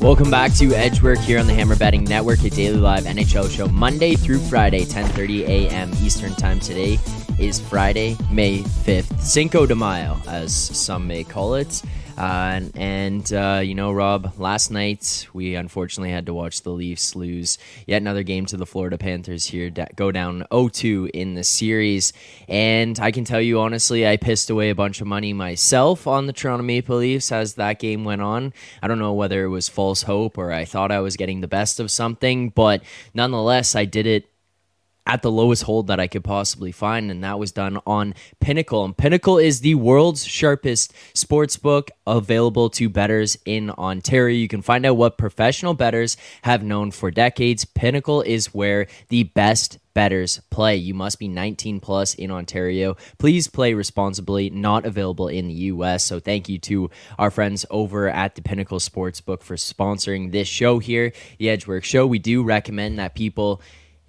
Welcome back to Edgework here on the Hammer Betting Network, a daily live NHL show Monday through Friday, 10:30 a.m. Eastern Time. Today is Friday, May 5th, Cinco de Mayo, as some may call it. Uh, and, uh, you know, Rob, last night we unfortunately had to watch the Leafs lose yet another game to the Florida Panthers here, go down 0 2 in the series. And I can tell you honestly, I pissed away a bunch of money myself on the Toronto Maple Leafs as that game went on. I don't know whether it was false hope or I thought I was getting the best of something, but nonetheless, I did it at the lowest hold that I could possibly find, and that was done on Pinnacle. And Pinnacle is the world's sharpest sports book available to bettors in Ontario. You can find out what professional bettors have known for decades. Pinnacle is where the best betters play. You must be 19 plus in Ontario. Please play responsibly, not available in the US. So thank you to our friends over at the Pinnacle Sportsbook for sponsoring this show here, the Edgework Show. We do recommend that people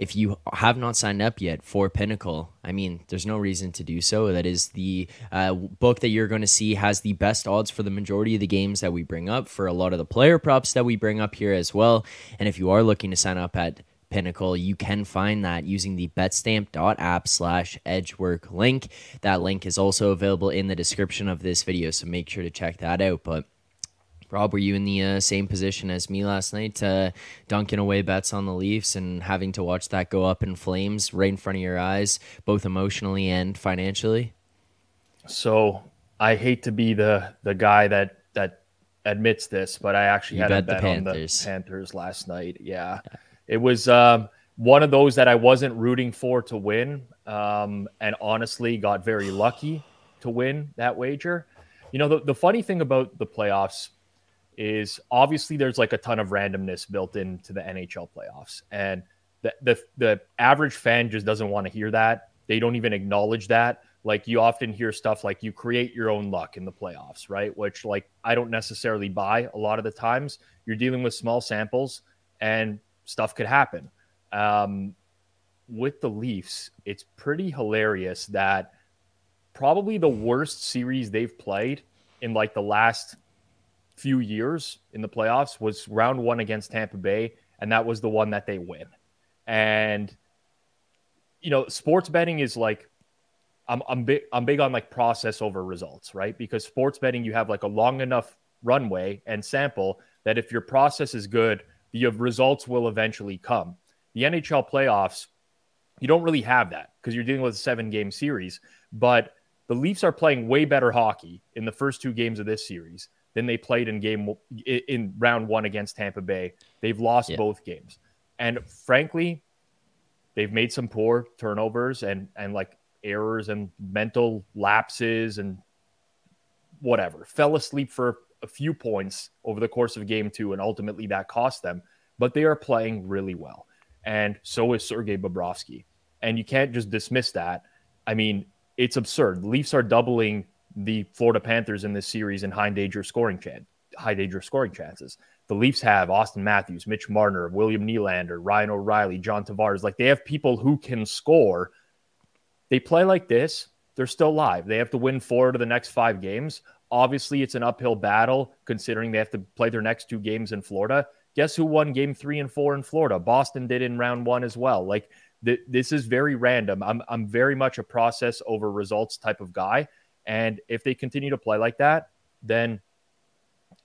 if you have not signed up yet for Pinnacle, I mean, there's no reason to do so. That is the uh, book that you're going to see has the best odds for the majority of the games that we bring up, for a lot of the player props that we bring up here as well. And if you are looking to sign up at Pinnacle, you can find that using the betstamp.app slash edgework link. That link is also available in the description of this video, so make sure to check that out. But Rob, were you in the uh, same position as me last night, uh, dunking away bets on the Leafs and having to watch that go up in flames right in front of your eyes, both emotionally and financially? So I hate to be the the guy that that admits this, but I actually you had a bet the on the Panthers last night. Yeah, yeah. it was um, one of those that I wasn't rooting for to win, um, and honestly got very lucky to win that wager. You know, the, the funny thing about the playoffs is obviously there's like a ton of randomness built into the NHL playoffs. And the, the, the average fan just doesn't want to hear that. They don't even acknowledge that. Like you often hear stuff like you create your own luck in the playoffs, right? Which like I don't necessarily buy a lot of the times. You're dealing with small samples and stuff could happen. Um, with the Leafs, it's pretty hilarious that probably the worst series they've played in like the last few years in the playoffs was round one against Tampa Bay, and that was the one that they win. And you know, sports betting is like I'm I'm big I'm big on like process over results, right? Because sports betting you have like a long enough runway and sample that if your process is good, the results will eventually come. The NHL playoffs, you don't really have that because you're dealing with a seven game series, but the Leafs are playing way better hockey in the first two games of this series than they played in game in round one against Tampa Bay. They've lost yeah. both games, and frankly, they've made some poor turnovers and and like errors and mental lapses and whatever. Fell asleep for a few points over the course of game two, and ultimately that cost them. But they are playing really well, and so is Sergei Bobrovsky, and you can't just dismiss that. I mean, it's absurd. The Leafs are doubling the Florida Panthers in this series in high danger scoring chance, high danger scoring chances. The Leafs have Auston Matthews, Mitch Marner, William Nylander, Ryan O'Reilly, John Tavares. Like they have people who can score. They play like this, they're still live. They have to win four to the next five games. Obviously, it's an uphill battle considering they have to play their next two games in Florida. Guess who won game three and four in Florida? Boston did in round one as well. Like th- this is very random. I'm, I'm very much a process over results type of guy. And if they continue to play like that, then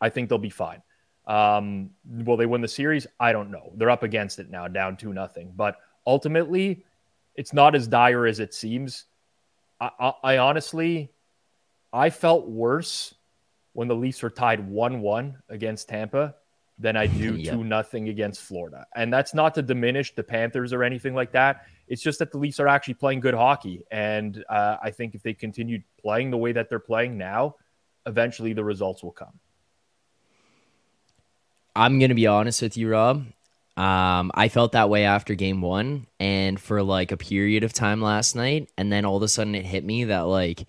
I think they'll be fine. Um, will they win the series? I don't know. They're up against it now, down two nothing. But ultimately, it's not as dire as it seems. I, I, I honestly, I felt worse when the Leafs were tied one-one against Tampa than I do to nothing against Florida. And that's not to diminish the Panthers or anything like that. It's just that the Leafs are actually playing good hockey, and uh, I think if they continue playing the way that they're playing now, eventually the results will come. I'm gonna be honest with you, Rob. Um, I felt that way after game one, and for like a period of time last night, and then all of a sudden it hit me that like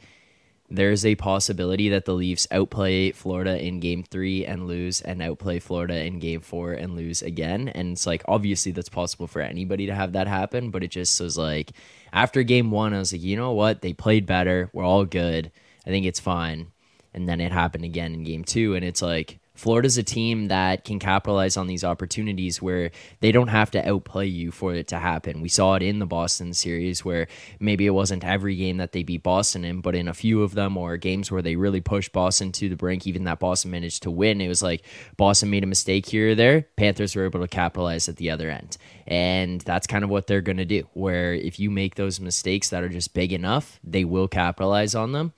there's a possibility that the Leafs outplay Florida in game three and lose, and outplay Florida in game four and lose again. And it's like, obviously, that's possible for anybody to have that happen, but it just was like, after game one, I was like, you know what? They played better. We're all good. I think it's fine. And then it happened again in game two, and it's like, Florida's a team that can capitalize on these opportunities where they don't have to outplay you for it to happen. We saw it in the Boston series where maybe it wasn't every game that they beat Boston in, but in a few of them or games where they really pushed Boston to the brink, even that Boston managed to win, it was like Boston made a mistake here or there. Panthers were able to capitalize at the other end. And that's kind of what they're going to do, where if you make those mistakes that are just big enough, they will capitalize on them.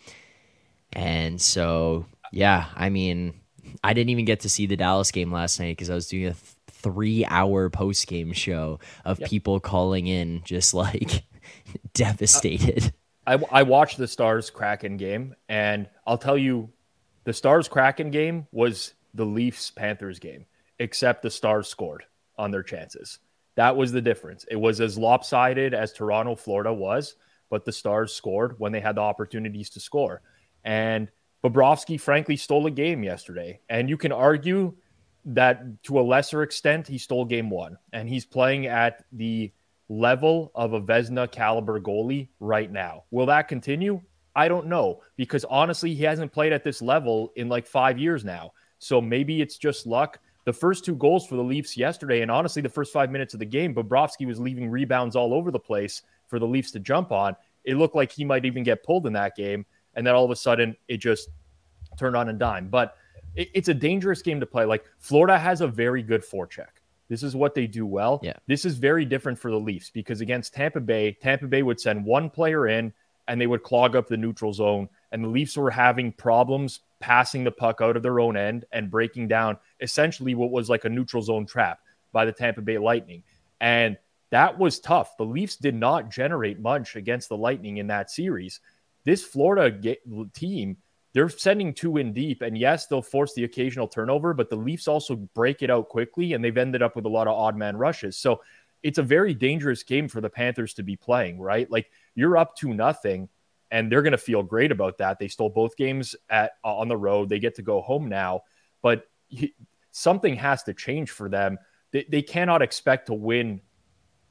And so, yeah, I mean, I didn't even get to see the Dallas game last night because I was doing a th- three hour post game show of yep. people calling in just like devastated. I, I watched the Stars Kraken game, and I'll tell you, the Stars Kraken game was the Leafs Panthers game, except the Stars scored on their chances. That was the difference. It was as lopsided as Toronto, Florida was, but the Stars scored when they had the opportunities to score. And Bobrovsky, frankly, stole a game yesterday. And you can argue that to a lesser extent, he stole game one. And he's playing at the level of a Vezina caliber goalie right now. Will that continue? I don't know because honestly, he hasn't played at this level in like five years now. So maybe it's just luck. The first two goals for the Leafs yesterday, and honestly, the first five minutes of the game, Bobrovsky was leaving rebounds all over the place for the Leafs to jump on. It looked like he might even get pulled in that game and then all of a sudden it just turned on a dime. But it, it's a dangerous game to play. Like Florida has a very good forecheck. This is what they do well. Yeah. This is very different for the Leafs because against Tampa Bay, Tampa Bay would send one player in and they would clog up the neutral zone. And the Leafs were having problems passing the puck out of their own end and breaking down essentially what was like a neutral zone trap by the Tampa Bay Lightning. And that was tough. The Leafs did not generate much against the Lightning in that series this Florida team, they're sending two in deep. And yes, they'll force the occasional turnover, but the Leafs also break it out quickly and they've ended up with a lot of odd man rushes. So it's a very dangerous game for the Panthers to be playing, right? Like you're up to nothing and they're going to feel great about that. They stole both games at uh, on the road. They get to go home now, but he, something has to change for them. They, they cannot expect to win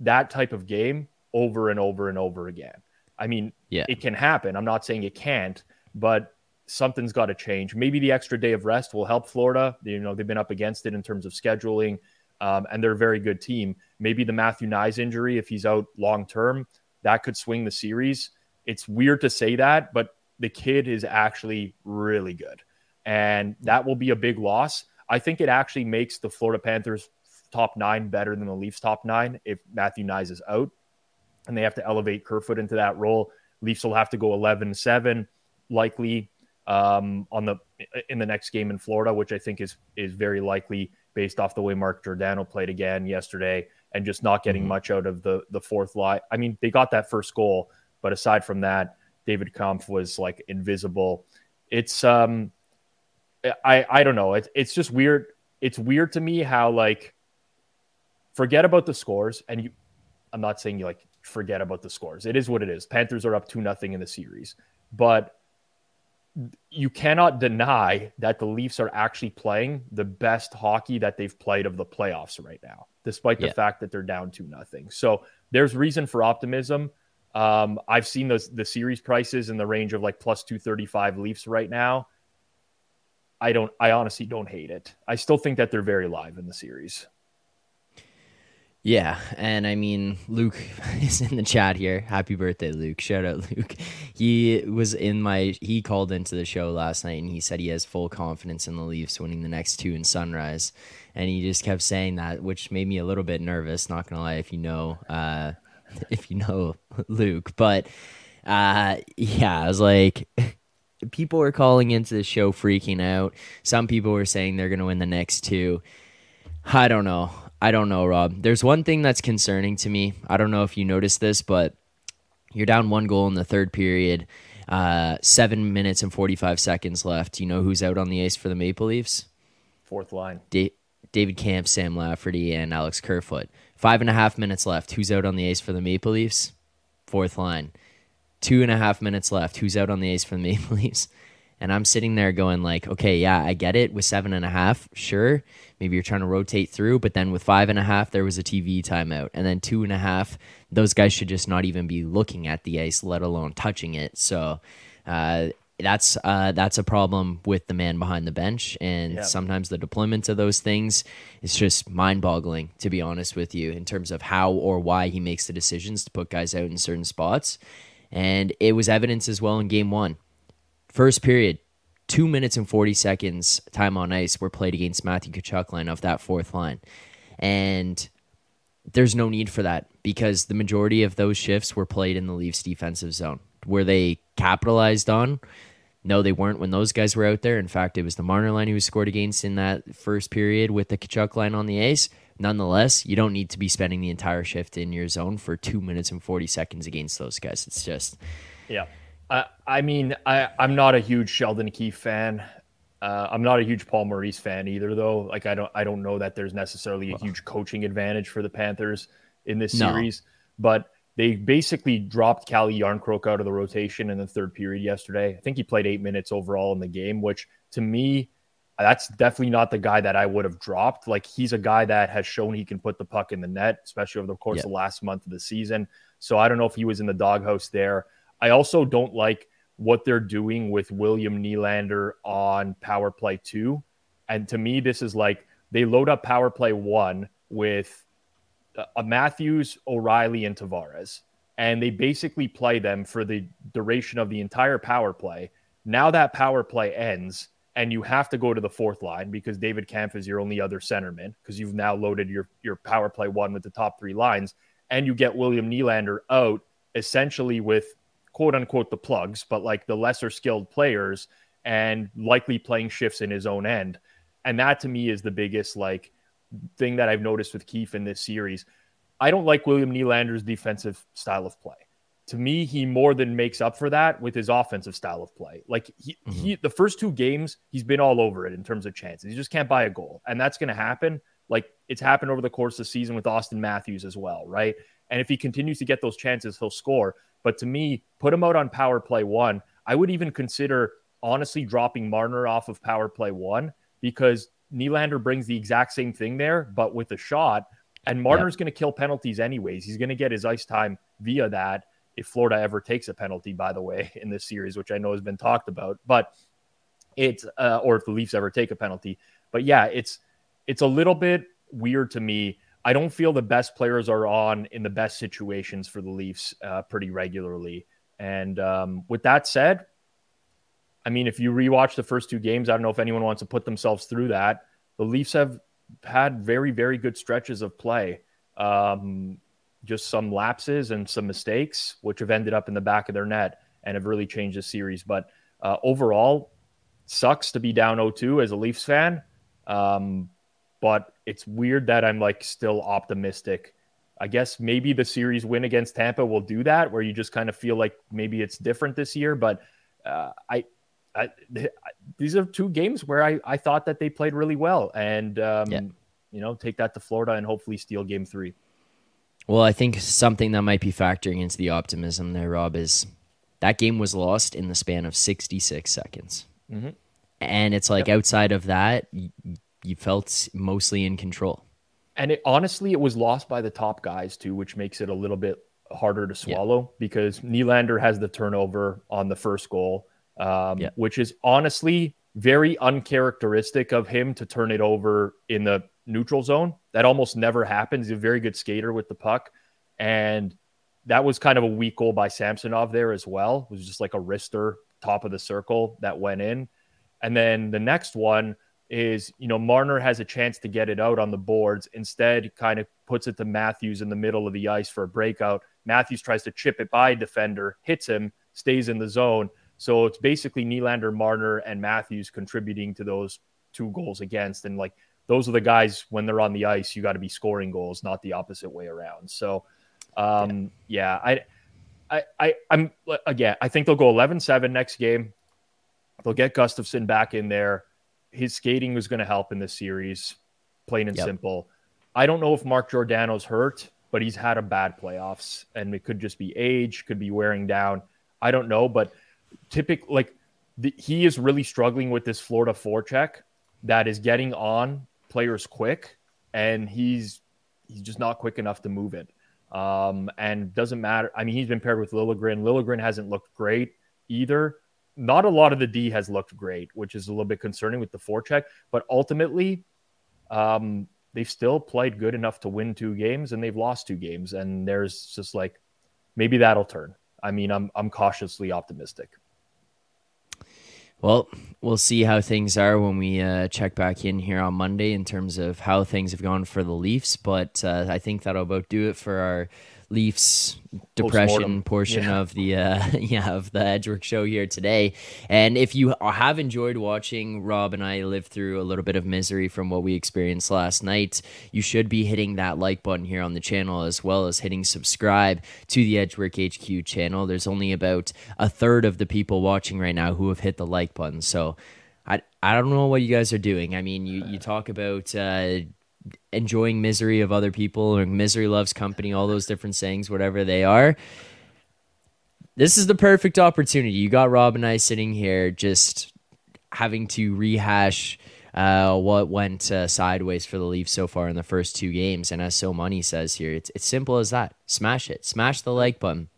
that type of game over and over and over again. I mean, yeah. it can happen. I'm not saying it can't, but something's got to change. Maybe the extra day of rest will help Florida. You know, they've been up against it in terms of scheduling, um, and they're a very good team. Maybe the Matthew Knies injury, if he's out long term, that could swing the series. It's weird to say that, but the kid is actually really good, and that will be a big loss. I think it actually makes the Florida Panthers top nine better than the Leafs top nine if Matthew Knies is out and they have to elevate Kerfoot into that role. Leafs will have to go 11-7 likely um, on the in the next game in Florida, which I think is is very likely based off the way Mark Giordano played again yesterday and just not getting mm-hmm. much out of the the fourth line. I mean, they got that first goal, but aside from that, David Kampf was like invisible. It's um I I don't know. It's it's just weird. It's weird to me how like forget about the scores and you I'm not saying you like forget about the scores. It is what it is. Panthers are up 2 nothing in the series. But you cannot deny that the Leafs are actually playing the best hockey that they've played of the playoffs right now, despite the yeah. fact that they're down 2 nothing. So there's reason for optimism. Um, I've seen those the series prices in the range of like plus 235 Leafs right now. I don't I honestly don't hate it. I still think that they're very live in the series. Yeah, and I mean Luke is in the chat here. Happy birthday, Luke! Shout out, Luke. He was in my. He called into the show last night, and he said he has full confidence in the Leafs winning the next two in Sunrise, and he just kept saying that, which made me a little bit nervous. Not gonna lie, if you know, uh, if you know Luke, but uh, yeah, I was like. People were calling into the show freaking out. Some people were saying they're to win the next two. I don't know. I don't know, Rob. There's one thing that's concerning to me. I don't know if you noticed this, but you're down one goal in the third period. Uh, seven minutes and 45 seconds left. You know who's out on the ice for the Maple Leafs? Fourth line. Da- David Kampf, Sam Lafferty, and Alex Kerfoot. Five and a half minutes left. Who's out on the ice for the Maple Leafs? Fourth line. Two and a half minutes left. Who's out on the ice for the Maple Leafs? And I'm sitting there going like, okay, yeah, I get it. With seven and a half, sure. Maybe you're trying to rotate through, but then with five and a half, there was a TV timeout. And then two and a half, those guys should just not even be looking at the ice, let alone touching it. So uh, that's uh, that's a problem with the man behind the bench, and sometimes the deployment of those things is just mind-boggling. To be honest with you, in terms of how or why he makes the decisions to put guys out in certain spots, and it was evidence as well in Game One. First period, two minutes and forty seconds time on ice were played against Matthew Tkachuk line of that fourth line, and there's no need for that because the majority of those shifts were played in the Leafs defensive zone. Were they capitalized on? No, they weren't when those guys were out there. In fact, it was the Marner line who scored against in that first period with the Tkachuk line on the ace. Nonetheless, you don't need to be spending the entire shift in your zone for two minutes and 40 seconds against those guys. It's just. Yeah. I, I mean, I, I'm not a huge Sheldon Keefe fan. Uh, I'm not a huge Paul Maurice fan either, though. Like I don't, I don't know that there's necessarily a huge coaching advantage for the Panthers in this no. series. But they basically dropped Calle Jarnkrok out of the rotation in the third period yesterday. I think he played eight minutes overall in the game, which to me, that's definitely not the guy that I would have dropped. Like he's a guy that has shown he can put the puck in the net, especially over the course yep. of the last month of the season. So I don't know if he was in the doghouse there. I also don't like what they're doing with William Nylander on power play two. And to me, this is like they load up power play one with uh, Matthews, O'Reilly, and Tavares. And they basically play them for the duration of the entire power play. Now that power play ends, and you have to go to the fourth line because David Kampf is your only other centerman because you've now loaded your, your power play one with the top three lines. And you get William Nylander out essentially with quote unquote the plugs, but like the lesser skilled players and likely playing shifts in his own end. And that to me is the biggest like thing that I've noticed with Keefe in this series. I don't like William Nylander's defensive style of play. To me, he more than makes up for that with his offensive style of play. Like he, mm-hmm. he the first two games, he's been all over it in terms of chances. He just can't buy a goal. And that's going to happen. Like it's happened over the course of the season with Auston Matthews as well, right? And if he continues to get those chances, he'll score. But to me, put him out on power play one. I would even consider honestly dropping Marner off of power play one because Nylander brings the exact same thing there, but with a shot. And Marner's yep. going to kill penalties anyways. He's going to get his ice time via that if Florida ever takes a penalty, by the way, in this series, which I know has been talked about. But it's uh, or if the Leafs ever take a penalty. But yeah, it's it's a little bit weird to me. I don't feel the best players are on in the best situations for the Leafs uh, pretty regularly. And um, with that said, I mean, if you rewatch the first two games, I don't know if anyone wants to put themselves through that. The Leafs have had very, very good stretches of play. Um, just some lapses and some mistakes, which have ended up in the back of their net and have really changed the series. But uh, overall, sucks to be down 0-2 as a Leafs fan. Um, but it's weird that I'm like still optimistic. I guess maybe the series win against Tampa will do that, where you just kind of feel like maybe it's different this year. But uh, I I, these are two games where I, I thought that they played really well, and um, yeah. you know, take that to Florida and hopefully steal Game Three. Well, I think something that might be factoring into the optimism there, Rob, is that game was lost in the span of 66 seconds, mm-hmm. and it's like yep. outside of that, you, felt mostly in control. And it, honestly, it was lost by the top guys too, which makes it a little bit harder to swallow because Nylander has the turnover on the first goal um, yeah. which is honestly very uncharacteristic of him to turn it over in the neutral zone. That almost never happens. He's a very good skater with the puck. And that was kind of a weak goal by Samsonov there as well. It was just like a wrister top of the circle that went in. And then the next one is, you know, Marner has a chance to get it out on the boards. Instead, kind of puts it to Matthews in the middle of the ice for a breakout. Matthews tries to chip it by defender, hits him, stays in the zone. So it's basically Nylander, Marner, and Matthews contributing to those two goals against. And like those are the guys when they're on the ice, you got to be scoring goals, not the opposite way around. So um, yeah. yeah, I, I, I, I'm again, I think they'll go 11 7 next game. They'll get Gustafsson back in there. His skating was going to help in this series, plain and yep. simple. I don't know if Mark Giordano's hurt, but he's had a bad playoffs, and it could just be age, could be wearing down. I don't know, but typical like the, he is really struggling with this Florida forecheck that is getting on players quick, and he's he's just not quick enough to move it. Um, and doesn't matter. I mean, he's been paired with Liljegren. Liljegren hasn't looked great either. Not a lot of the D has looked great, which is a little bit concerning with the forecheck. But ultimately, um, they've still played good enough to win two games, and they've lost two games. And there's just like maybe that'll turn. I mean, I'm I'm cautiously optimistic. Well, we'll see how things are when we uh, check back in here on Monday in terms of how things have gone for the Leafs. But uh, I think that'll about do it for our Leafs depression portion yeah. of the uh, yeah of the Edgework show here today. And if you have enjoyed watching Rob and I live through a little bit of misery from what we experienced last night, you should be hitting that like button here on the channel as well as hitting subscribe to the Edgework HQ channel. There's only about a third of the people watching right now who have hit the like button. So I I don't know what you guys are doing. I mean, you you talk about uh, enjoying misery of other people or misery loves company, all those different sayings, whatever they are. This is the perfect opportunity. You got Rob and I sitting here just having to rehash uh, what went uh, sideways for the Leafs so far in the first two games. And as So Money says here, it's, it's simple as that. Smash it. Smash the like button.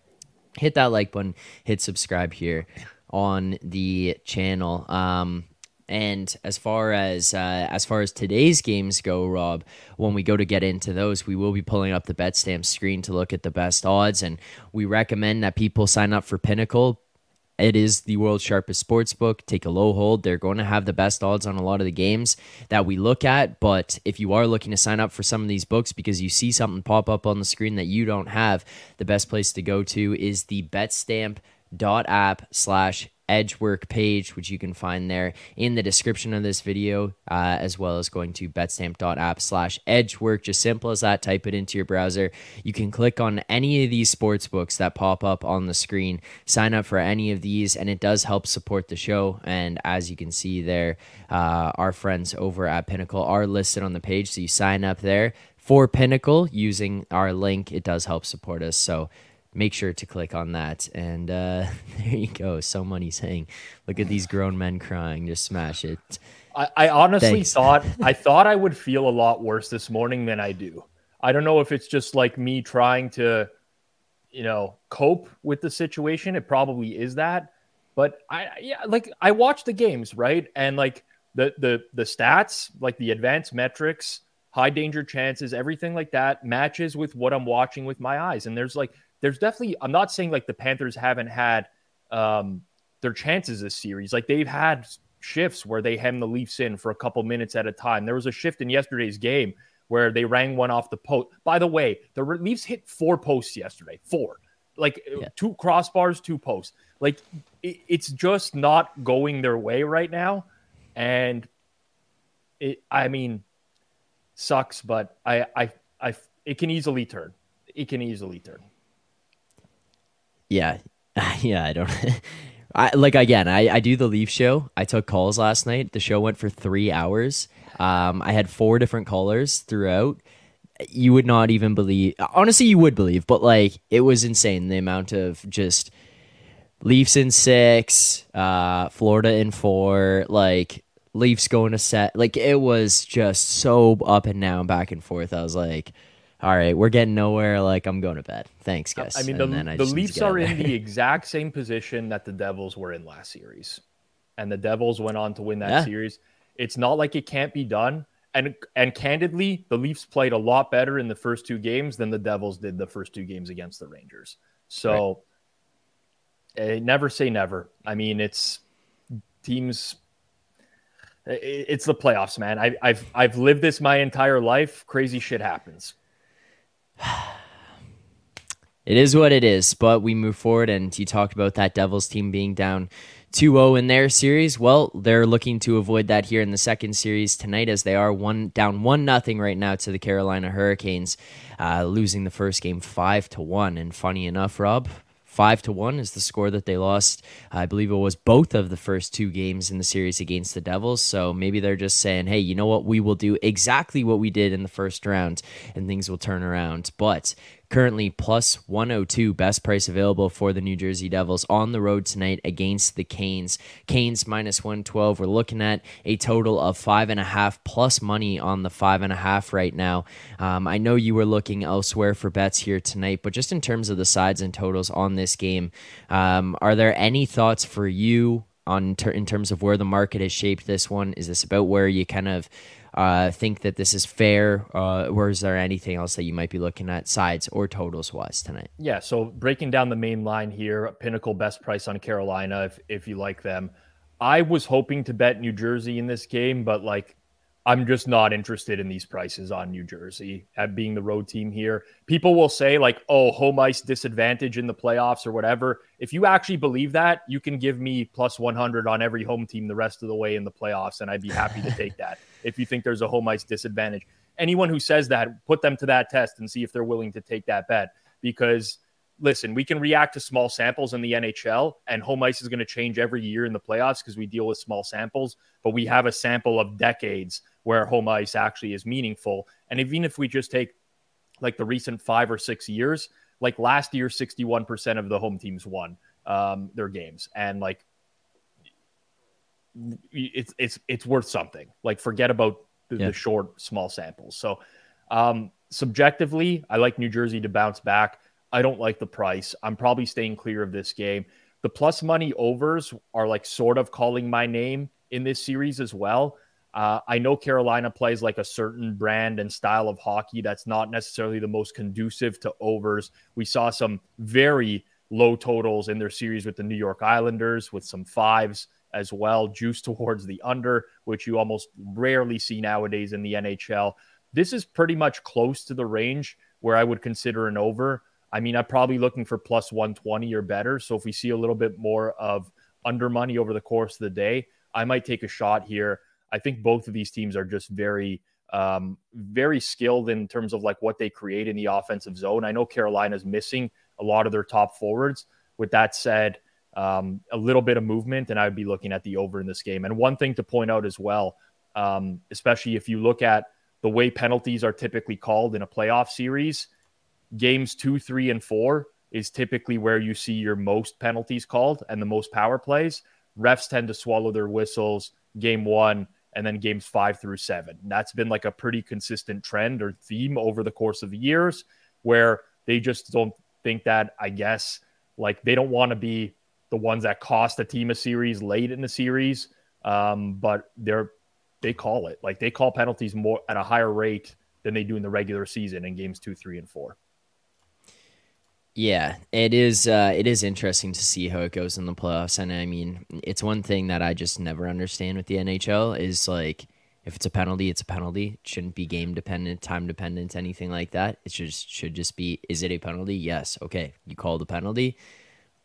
Hit that like button. Hit subscribe here on the channel. Um, and as far as uh, as far as today's games go, Rob, when we go to get into those, we will be pulling up the BetStamp screen to look at the best odds, and we recommend that people sign up for Pinnacle. It is the world's sharpest sports book. Take a low hold. They're going to have the best odds on a lot of the games that we look at. But if you are looking to sign up for some of these books because you see something pop up on the screen that you don't have, the best place to go to is the betstamp.app slash Edgework page, which you can find there in the description of this video, uh, as well as going to betstamp.app slash edgework. Just simple as that. Type it into your browser. You can click on any of these sports books that pop up on the screen, sign up for any of these, and it does help support the show. And as you can see there, uh, our friends over at Pinnacle are listed on the page. So you sign up there for Pinnacle using our link. It does help support us. So make sure to click on that. And uh, there you go. So money saying, look at these grown men crying. Just smash it. I, I honestly Thanks. thought I thought I would feel a lot worse this morning than I do. I don't know if it's just like me trying to, you know, cope with the situation. It probably is that. But I yeah, like I watch the games, right? And like the the the stats, like the advanced metrics, high danger chances, everything like that matches with what I'm watching with my eyes. And there's like there's definitely I'm not saying like the Panthers haven't had um, their chances this series. Like they've had shifts where they hem the Leafs in for a couple minutes at a time. There was a shift in yesterday's game where they rang one off the post. By the way, the Leafs hit four posts yesterday. Four. Like yeah. two crossbars, two posts. Like it, it's just not going their way right now. And it I mean sucks, but I I I it can easily turn. It can easily turn. Yeah, yeah. I don't. I like again. I I do the Leaf show. I took calls last night. The show went for three hours. Um, I had four different callers throughout. You would not even believe. Honestly, you would believe, but like it was insane the amount of just Leafs in six, uh, Florida in four, like Leafs going to set. Like it was just so up and down, back and forth. I was like, all right, we're getting nowhere. Like I'm going to bed. Thanks, guys. I mean, the, I the Leafs are in the exact same position that the Devils were in last series, and the Devils went on to win that yeah. series. It's not like it can't be done. And and candidly, the Leafs played a lot better in the first two games than the Devils did the first two games against the Rangers. So, right. uh, never say never. I mean, it's teams it's the playoffs, man. I, have I've lived this my entire life. Crazy shit happens it is what it is, but we move forward. And you talked about that Devils team being down 2 0 in their series. Well, they're looking to avoid that here in the second series tonight as they are one down 1 nothing right now to the Carolina Hurricanes, uh, losing the first game 5 to 1. And funny enough, Rob, Five to one is the score that they lost. I believe it was both of the first two games in the series against the Devils. So maybe they're just saying, hey, you know what? We will do exactly what we did in the first round and things will turn around. But currently plus 102 best price available for the New Jersey Devils on the road tonight against the Canes. Canes minus 112. We're looking at a total of five and a half plus money on the five and a half right now. Um, I know you were looking elsewhere for bets here tonight, but just in terms of the sides and totals on this game, um, are there any thoughts for you on ter- in terms of where the market has shaped this one? Is this about where you kind of uh, think that this is fair, uh, or is there anything else that you might be looking at sides or totals wise tonight? Yeah, so breaking down the main line here, Pinnacle best price on Carolina if if you like them. I was hoping to bet New Jersey in this game, but like I'm just not interested in these prices on New Jersey at being the road team here. People will say, like, oh, home ice disadvantage in the playoffs or whatever. If you actually believe that, you can give me plus 100 on every home team the rest of the way in the playoffs, and I'd be happy to take that if you think there's a home ice disadvantage. Anyone who says that, put them to that test and see if they're willing to take that bet because – listen, we can react to small samples in the NHL, and home ice is going to change every year in the playoffs because we deal with small samples. But we have a sample of decades where home ice actually is meaningful. And even if we just take like the recent five or six years, like last year, 61% of the home teams won um, their games. And like, it's it's it's worth something. Like forget about the, yeah. the short small samples. So um, subjectively, I like New Jersey to bounce back. I don't like the price. I'm probably staying clear of this game. The plus money overs are like sort of calling my name in this series as well. Uh, I know Carolina plays like a certain brand and style of hockey that's not necessarily the most conducive to overs. We saw some very low totals in their series with the New York Islanders with some fives as well, juice towards the under, which you almost rarely see nowadays in the NHL. This is pretty much close to the range where I would consider an over. I mean, I'm probably looking for plus 120 or better. So if we see a little bit more of under money over the course of the day, I might take a shot here. I think both of these teams are just very, um, very skilled in terms of like what they create in the offensive zone. I know Carolina's missing a lot of their top forwards. With that said, um, a little bit of movement, and I would be looking at the over in this game. And one thing to point out as well, um, especially if you look at the way penalties are typically called in a playoff series games two, three, and four is typically where you see your most penalties called and the most power plays. Refs tend to swallow their whistles game one and then games five through seven. That's been like a pretty consistent trend or theme over the course of the years where they just don't think that, I guess, like they don't want to be the ones that cost a team a series late in the series. Um, but they're they call it like they call penalties more at a higher rate than they do in the regular season in games two, three, and four. Yeah, it is. Uh, it is interesting to see how it goes in the playoffs, and I mean, it's one thing that I just never understand with the NHL is like, if it's a penalty, it's a penalty. It shouldn't be game dependent, time dependent, anything like that. It should should just be: is it a penalty? Yes. Okay, you call the penalty,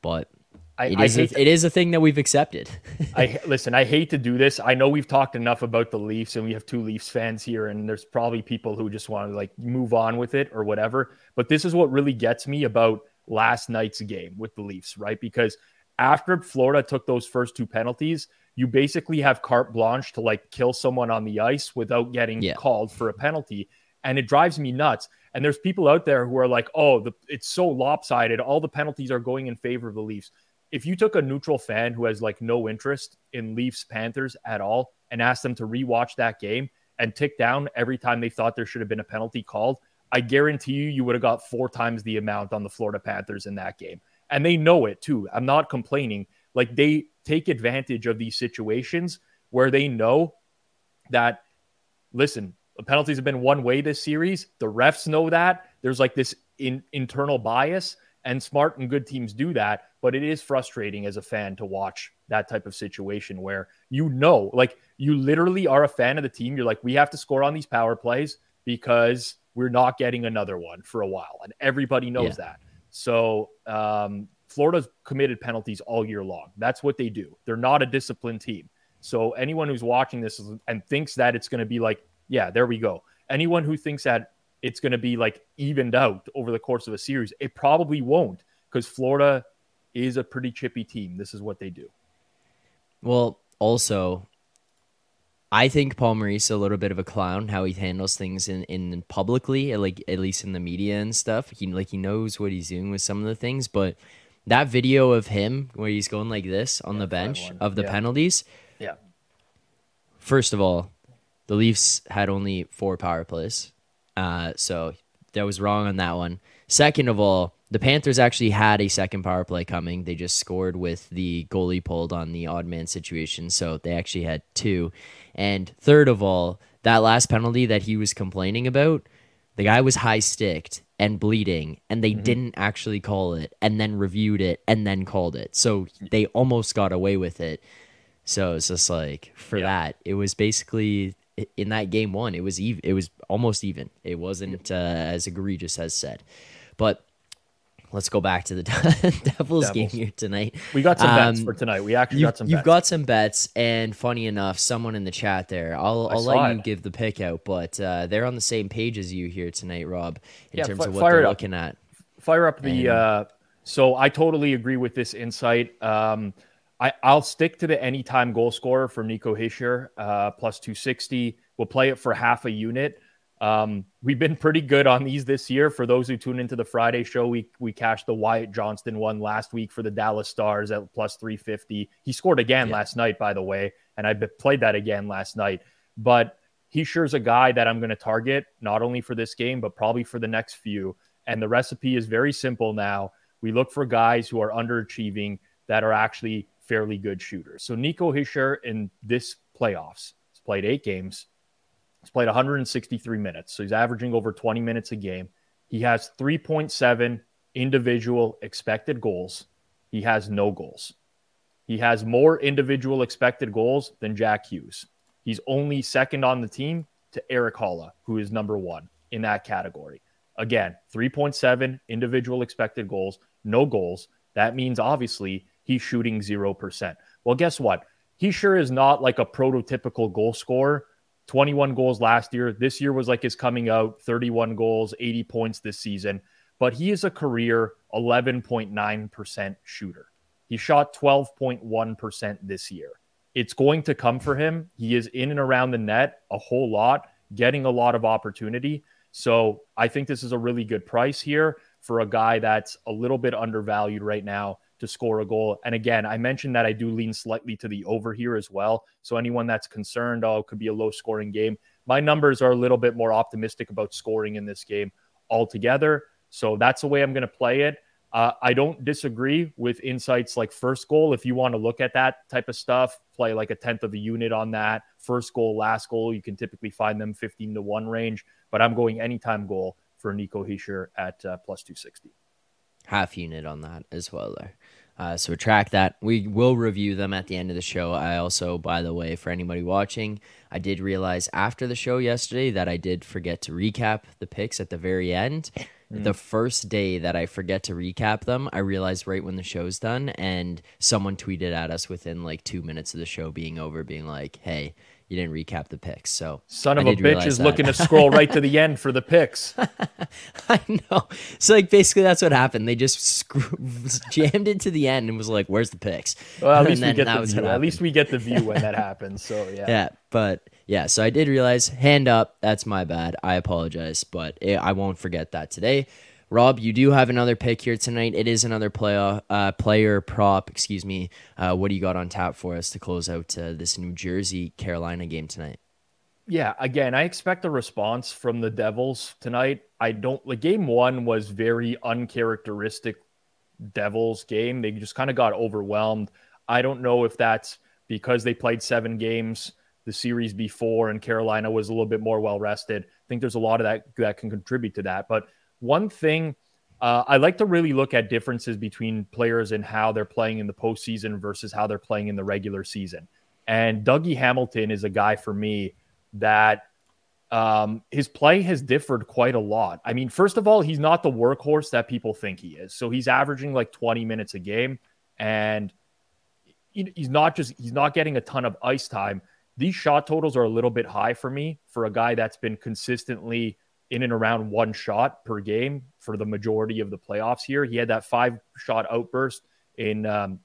but I, it is a, it is a thing that we've accepted. I listen. I hate to do this. I know we've talked enough about the Leafs, and we have two Leafs fans here, and there's probably people who just want to like move on with it or whatever. But this is what really gets me about last night's game with the Leafs, right? Because after Florida took those first two penalties, you basically have carte blanche to like kill someone on the ice without getting yeah. called for a penalty, and it drives me nuts. And there's people out there who are like, "Oh, the, it's so lopsided. All the penalties are going in favor of the Leafs." If you took a neutral fan who has like no interest in Leafs Panthers at all and asked them to rewatch that game and tick down every time they thought there should have been a penalty called, I guarantee you, you would have got four times the amount on the Florida Panthers in that game. And they know it too. I'm not complaining. Like they take advantage of these situations where they know that, listen, the penalties have been one way this series. The refs know that. There's like this in, internal bias, and smart and good teams do that but it is frustrating as a fan to watch that type of situation where you know, like you literally are a fan of the team. You're like, we have to score on these power plays because we're not getting another one for a while. And everybody knows yeah. that. So, um, Florida's committed penalties all year long. That's what they do. They're not a disciplined team. So, anyone who's watching this and thinks that it's going to be like, yeah, there we go. Anyone who thinks that it's going to be like evened out over the course of a series, it probably won't because Florida is a pretty chippy team. This is what they do. Well, also, I think Paul Maurice a little bit of a clown how he handles things in, in publicly, like at least in the media and stuff. He like he knows what he's doing with some of the things, but that video of him where he's going like this on yeah, the bench of the yeah. penalties. Yeah. First of all, the Leafs had only four power plays, uh, so that was wrong on that one. Second of all, the Panthers actually had a second power play coming. They just scored with the goalie pulled on the odd man situation, so they actually had two. And third of all, that last penalty that he was complaining about, the guy was high sticked and bleeding, and they mm-hmm. didn't actually call it, and then reviewed it, and then called it. So they almost got away with it. So it's just like for yeah. that, it was basically in that game one, it was even. It was almost even. It wasn't uh, as egregious as said, but let's go back to the Devils, Devils, game here tonight. We got some um, bets for tonight. We actually got some. You've bets. got some bets, and funny enough, someone in the chat there. I'll I'll let it. you give the pick out, but uh, they're on the same page as you here tonight, Rob, in yeah, terms f- of what they're looking at. Fire up the. And, uh, so I totally agree with this insight. Um, I, I'll stick to the anytime goal scorer for Nico Hischier, uh, plus 260. We'll play it for half a unit. Um, we've been pretty good on these this year. For those who tune into the Friday show, we we cashed the Wyatt Johnston one last week for the Dallas Stars at plus 350. He scored again yeah. last night, by the way, and I played that again last night. But he sure is a guy that I'm going to target not only for this game, but probably for the next few. And the recipe is very simple now. We look for guys who are underachieving that are actually fairly good shooters. So Nico Hischier in this playoffs has played eight games. He's played 163 minutes. So he's averaging over 20 minutes a game. He has 3.7 individual expected goals. He has no goals. He has more individual expected goals than Jack Hughes. He's only second on the team to Erik Haula, who is number one in that category. Again, 3.7 individual expected goals, no goals. That means obviously he's shooting 0%. Well, guess what? He sure is not like a prototypical goal scorer. 21 goals last year. This year was like his coming out 31 goals, 80 points this season. But he is a career 11.9% shooter. He shot 12.1% this year. It's going to come for him. He is in and around the net a whole lot, getting a lot of opportunity. So I think this is a really good price here for a guy that's a little bit undervalued right now to score a goal. And again, I mentioned that I do lean slightly to the over here as well. So anyone that's concerned, oh, it could be a low scoring game. My numbers are a little bit more optimistic about scoring in this game altogether. So that's the way I'm going to play it. Uh, I don't disagree with insights like first goal. If you want to look at that type of stuff, play like a tenth of a unit on that. First goal, last goal, you can typically find them 15 to 1 range. But I'm going anytime goal for Nico Hischier at uh, plus 260 half unit on that as well there. Uh, so track that. We will review them at the end of the show. I also, by the way, for anybody watching, I did realize after the show yesterday that I did forget to recap the picks at the very end. Mm. The first day that I forget to recap them, I realized right when the show's done, and someone tweeted at us within like two minutes of the show being over, being like, "Hey, you didn't recap the picks. So son of a bitch is that. looking to scroll right to the end for the picks. I know. So like basically that's what happened. They just screw- jammed it to the end and was like, "Where's the picks?" Well, at least we get the view. At least we get the view when that happens. So yeah. Yeah, but yeah. So I did realize. Hand up. That's my bad. I apologize, but it, I won't forget that today. Rob, you do have another pick here tonight. It is another player uh, player prop. Excuse me. Uh, what do you got on tap for us to close out uh, this New Jersey Carolina game tonight? Yeah, again, I expect a response from the Devils tonight. I don't. The game one was very uncharacteristic Devils game. They just kind of got overwhelmed. I don't know if that's because they played seven games the series before and Carolina was a little bit more well rested. I think there's a lot of that that can contribute to that, but one thing uh, I like to really look at differences between players and how they're playing in the postseason versus how they're playing in the regular season. And Dougie Hamilton is a guy for me that um, his play has differed quite a lot. I mean, first of all, he's not the workhorse that people think he is. So he's averaging like 20 minutes a game, and he's not just he's not getting a ton of ice time. These shot totals are a little bit high for me for a guy that's been consistently in and around one shot per game for the majority of the playoffs here. He had that five shot outburst in um,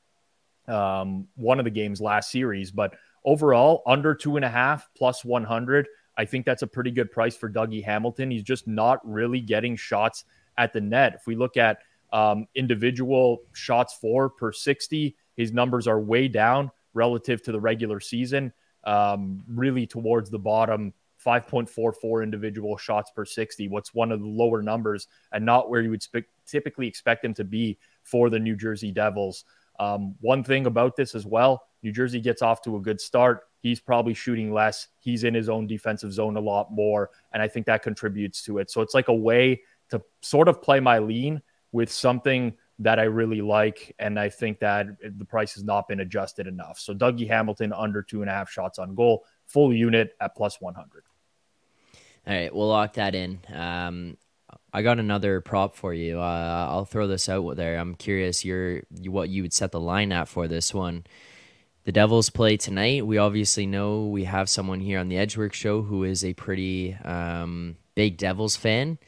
um, one of the games last series, but overall, under two and a half plus 100. I think that's a pretty good price for Dougie Hamilton. He's just not really getting shots at the net. If we look at um, individual shots for per 60, his numbers are way down relative to the regular season, um, really towards the bottom 5.44 individual shots per 60, what's one of the lower numbers and not where you would typically expect him to be for the New Jersey Devils. Um, one thing about this as well, New Jersey gets off to a good start. He's probably shooting less. He's in his own defensive zone a lot more. And I think that contributes to it. So it's like a way to sort of play my lean with something that I really like. And I think that the price has not been adjusted enough. So Dougie Hamilton under two and a half shots on goal, full unit at plus 100. All right, we'll lock that in. Um, I got another prop for you. Uh, I'll throw this out there. I'm curious your what you would set the line at for this one. The Devils play tonight. We obviously know we have someone here on the Edgework show who is a pretty um, big Devils fan.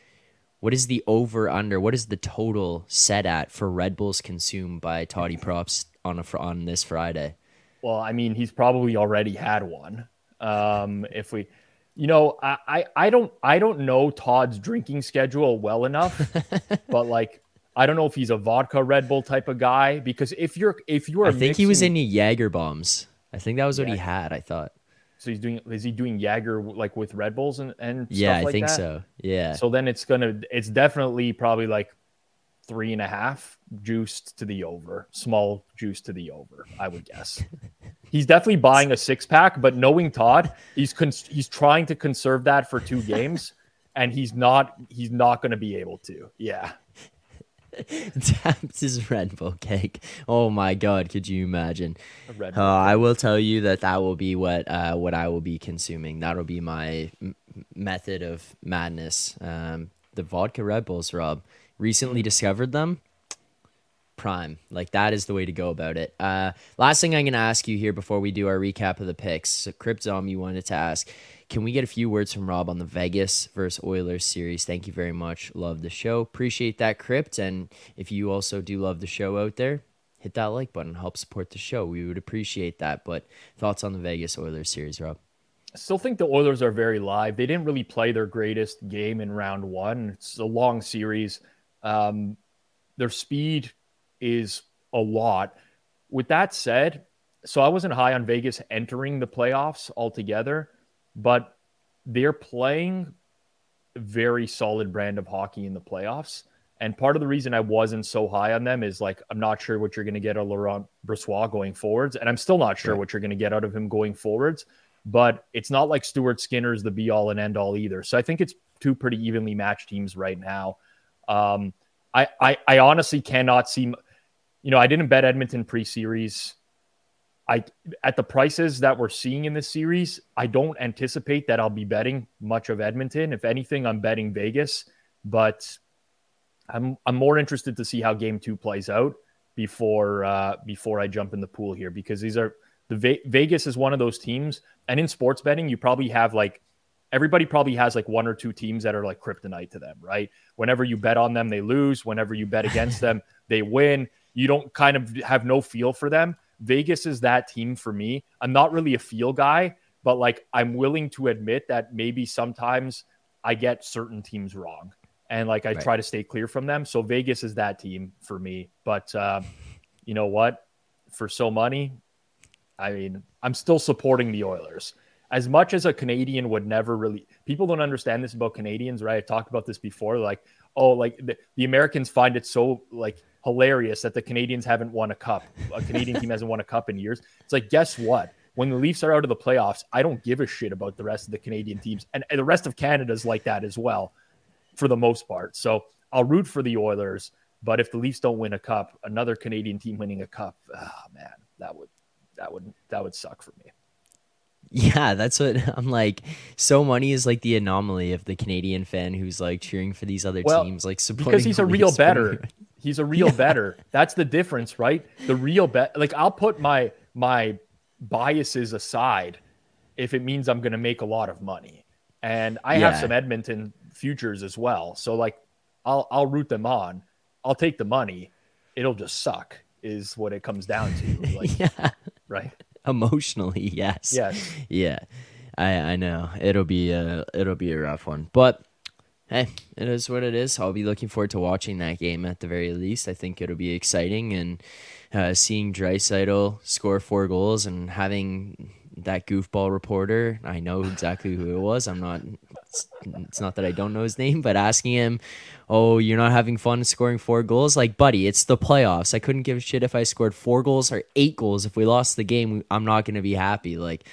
What is the over under? What is the total set at for Red Bulls consumed by Toddy Props on a, on this Friday? Well, I mean, he's probably already had one. Um, if we, you know, I, I, I don't I don't know Todd's drinking schedule well enough, but like I don't know if he's a vodka Red Bull type of guy because if you're if you're I think mixing, he was in Jaeger bombs. I think that was what yeah. he had. I thought. So he's doing is he doing Jaeger like with Red Bulls and and yeah, like I think that? so. Yeah. So then it's gonna it's definitely probably like three and a half juiced to the over, small juice to the over. I would guess. he's definitely buying a six pack, but knowing Todd, he's cons- he's trying to conserve that for two games, and he's not he's not going to be able to. Yeah. Taps his Red Bull cake. Oh my god, could you imagine? Uh, I will tell you that that will be what uh, what I will be consuming. That'll be my m- method of madness. Um, the vodka Red Bulls, Rob. Recently discovered them. Prime, like that is the way to go about it. Uh, last thing I'm gonna ask you here before we do our recap of the picks. So Cryptom, you wanted to ask can we get a few words from Rob on the Vegas versus Oilers series? Thank you very much. Love the show. Appreciate that, Crypt. And if you also do love the show out there, hit that like button. Help support the show. We would appreciate that. But thoughts on the Vegas Oilers series, Rob? Still think the Oilers are very live. They didn't really play their greatest game in round one. It's a long series. Um, their speed is a lot. With that said, so I wasn't high on Vegas entering the playoffs altogether but they're playing a very solid brand of hockey in the playoffs. And part of the reason I wasn't so high on them is like I'm not sure what you're going to get out of Laurent Brossoit going forwards, and I'm still not sure what you're going to get out of him going forwards. But it's not like Stuart Skinner is the be all and end all either. So I think it's two pretty evenly matched teams right now. Um, I, I I honestly cannot see. You know, I didn't bet Edmonton pre-series. I at the prices that we're seeing in this series, I don't anticipate that I'll be betting much of Edmonton. If anything, I'm betting Vegas, but I'm I'm more interested to see how game 2 plays out before uh before I jump in the pool here because these are the Ve- Vegas is one of those teams and in sports betting you probably have like everybody probably has like one or two teams that are like kryptonite to them, right? Whenever you bet on them, they lose. Whenever you bet against them, they win. You don't kind of have no feel for them. Vegas is that team for me. I'm not really a feel guy, but like I'm willing to admit that maybe sometimes I get certain teams wrong and like I right. try to stay clear from them. So Vegas is that team for me. But uh, you know what? For so money, I mean, I'm still supporting the Oilers. As much as a Canadian would never really, people don't understand this about Canadians, right? I've talked about this before. Like, oh, like the, the Americans find it so like hilarious that the Canadians haven't won a cup. A Canadian team hasn't won a cup in years. It's like, guess what? When the Leafs are out of the playoffs, I don't give a shit about the rest of the Canadian teams. And, and the rest of Canada's like that as well, for the most part. So I'll root for the Oilers. But if the Leafs don't win a cup, another Canadian team winning a cup, oh man, that would that would that would suck for me. Yeah, that's what I'm like. So money is like the anomaly of the Canadian fan who's like cheering for these other well, teams, like supporting because he's a real better. He's a real yeah. better. That's the difference, right? The real bet. Like I'll put my my biases aside if it means I'm going to make a lot of money, and I yeah. have some Edmonton futures as well. So like, I'll I'll root them on. I'll take the money. It'll just suck, is what it comes down to. Like, yeah. Right. Emotionally, yes. Yes. Yeah. I I know it'll be a it'll be a rough one, but hey, it is what it is. I'll be looking forward to watching that game at the very least. I think it'll be exciting and uh, seeing Draisaitl score four goals and having that goofball reporter. I know exactly who it was. I'm not. It's, it's not that I don't know his name, but asking him, "Oh, you're not having fun scoring four goals?" Like, buddy, it's the playoffs. I couldn't give a shit if I scored four goals or eight goals. If we lost the game, I'm not going to be happy. Like,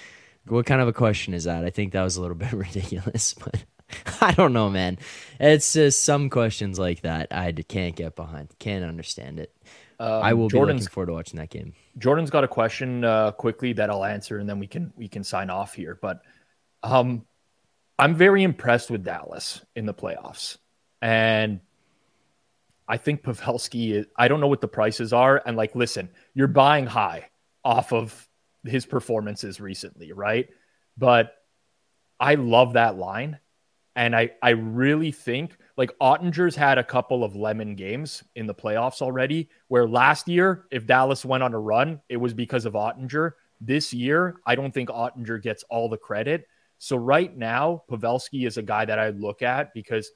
what kind of a question is that? I think that was a little bit ridiculous, but. I don't know, man. It's just some questions like that I can't get behind. Can't understand it. Um, I will Jordan's, be looking forward to watching that game. Jordan's got a question uh, quickly that I'll answer, and then we can we can sign off here. But um, I'm very impressed with Dallas in the playoffs, and I think Pavelski. Is, I don't know what the prices are, and like, listen, you're buying high off of his performances recently, right? But I love that line, and I I really think like Oettinger's had a couple of lemon games in the playoffs already, where last year, if Dallas went on a run, it was because of Oettinger. This year, I don't think Ottinger gets all the credit. So right now, Pavelski is a guy that I look at because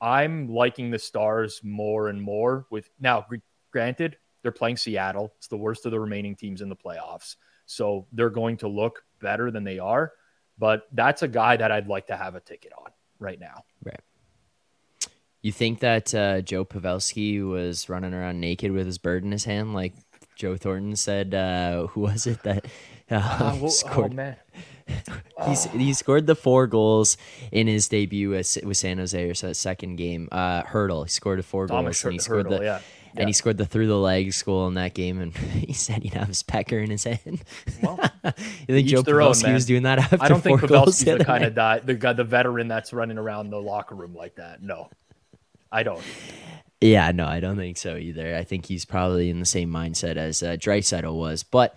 I'm liking the Stars more and more. With now, granted, they're playing Seattle. It's the worst of the remaining teams in the playoffs. So they're going to look better than they are. But that's a guy that I'd like to have a ticket on right now. Right. You think that uh, Joe Pavelski was running around naked with his bird in his hand, like Joe Thornton said? Uh, who was it that uh, uh, well, scored? Oh, man. He's, he scored the four goals in his debut with, with San Jose or so second game. Uh, Hertl, he scored a four Thomas goals and he scored Hertl, the yeah. Yeah. and he scored the through the legs goal in that game. And he said he'd have his pecker in his hand. Well, you think Joe Pavelski own, was doing that after I don't think Pavelski's the kind of guy, the guy, the veteran that's running around the locker room like that. No. I don't. Yeah, no, I don't think so either. I think he's probably in the same mindset as uh, Draisaitl was. But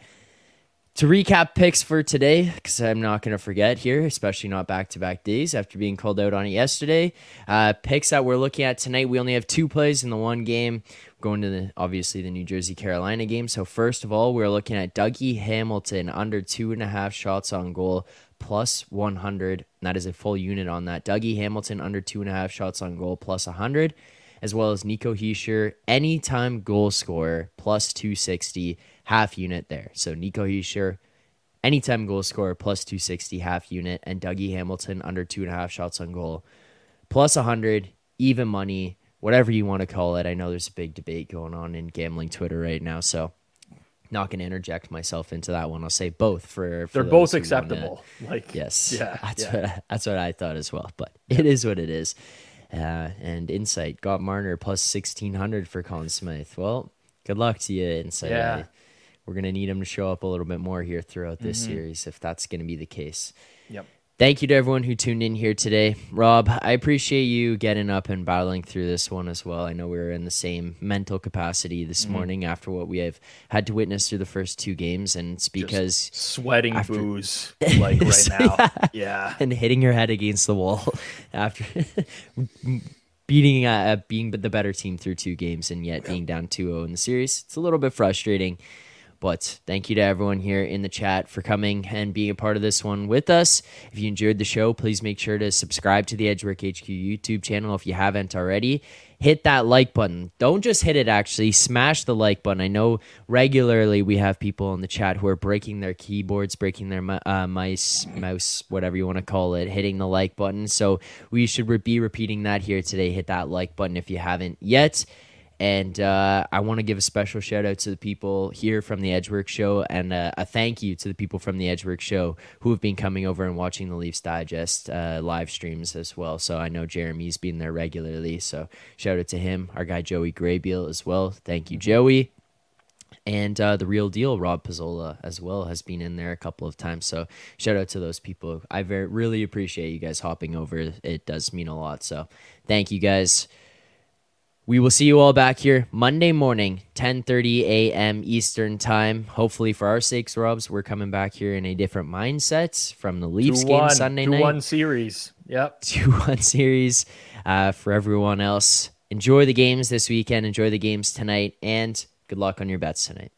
to recap picks for today, because I'm not going to forget here, especially not back to back days after being called out on it yesterday. Uh, picks that we're looking at tonight, we only have two plays in the one game. going to the obviously the New Jersey Carolina game. So first of all, we're looking at Dougie Hamilton under two and a half shots on goal plus 100. That is a full unit on that. Dougie Hamilton under two and a half shots on goal plus 100, as well as Nico Hischier, anytime goal scorer plus 260, half unit there. So Nico Hischier, anytime goal scorer plus 260, half unit, and Dougie Hamilton under two and a half shots on goal plus 100, even money, whatever you want to call it. I know there's a big debate going on in gambling Twitter right now. So not going to interject myself into that one. I'll say both for, for they're both acceptable. Like yes, yeah, that's yeah. what I, that's what I thought as well. But yeah. it is what it is. Uh, and Insight got Marner plus sixteen hundred for Conn Smythe. Well, good luck to you, Insight. Yeah. we're gonna need him to show up a little bit more here throughout this mm-hmm. series if that's gonna be the case. Thank you to everyone who tuned in here today. Rob, I appreciate you getting up and battling through this one as well. I know we were in the same mental capacity this mm-hmm. morning after what we have had to witness through the first two games, and it's because Just sweating after... booze like right now. yeah. yeah. And hitting your head against the wall after beating uh, being the better team through two games and yet being down 2-0 in the series. It's a little bit frustrating. But thank you to everyone here in the chat for coming and being a part of this one with us. If you enjoyed the show, please make sure to subscribe to the Edgework HQ YouTube channel if you haven't already. Hit that like button. Don't just hit it, actually. Smash the like button. I know regularly we have people in the chat who are breaking their keyboards, breaking their uh, mice, mouse, whatever you want to call it, hitting the like button. So we should be repeating that here today. Hit that like button if you haven't yet. And uh, I want to give a special shout out to the people here from the Edgework Show and uh, a thank you to the people from the Edgework Show who have been coming over and watching the Leafs Digest uh, live streams as well. So I know Jeremy's been there regularly. So shout out to him, our guy Joey Graybeal as well. Thank you, Joey. And uh, the real deal, Rob Pizzola as well, has been in there a couple of times. So shout out to those people. I very really appreciate you guys hopping over. It does mean a lot. So thank you guys. We will see you all back here Monday morning, 10:30 a.m. Eastern Time. Hopefully, for our sakes, Robs, we're coming back here in a different mindset from the Leafs game Sunday two night. One series. Yep. Two one series. Uh, for everyone else, enjoy the games this weekend. Enjoy the games tonight, and good luck on your bets tonight.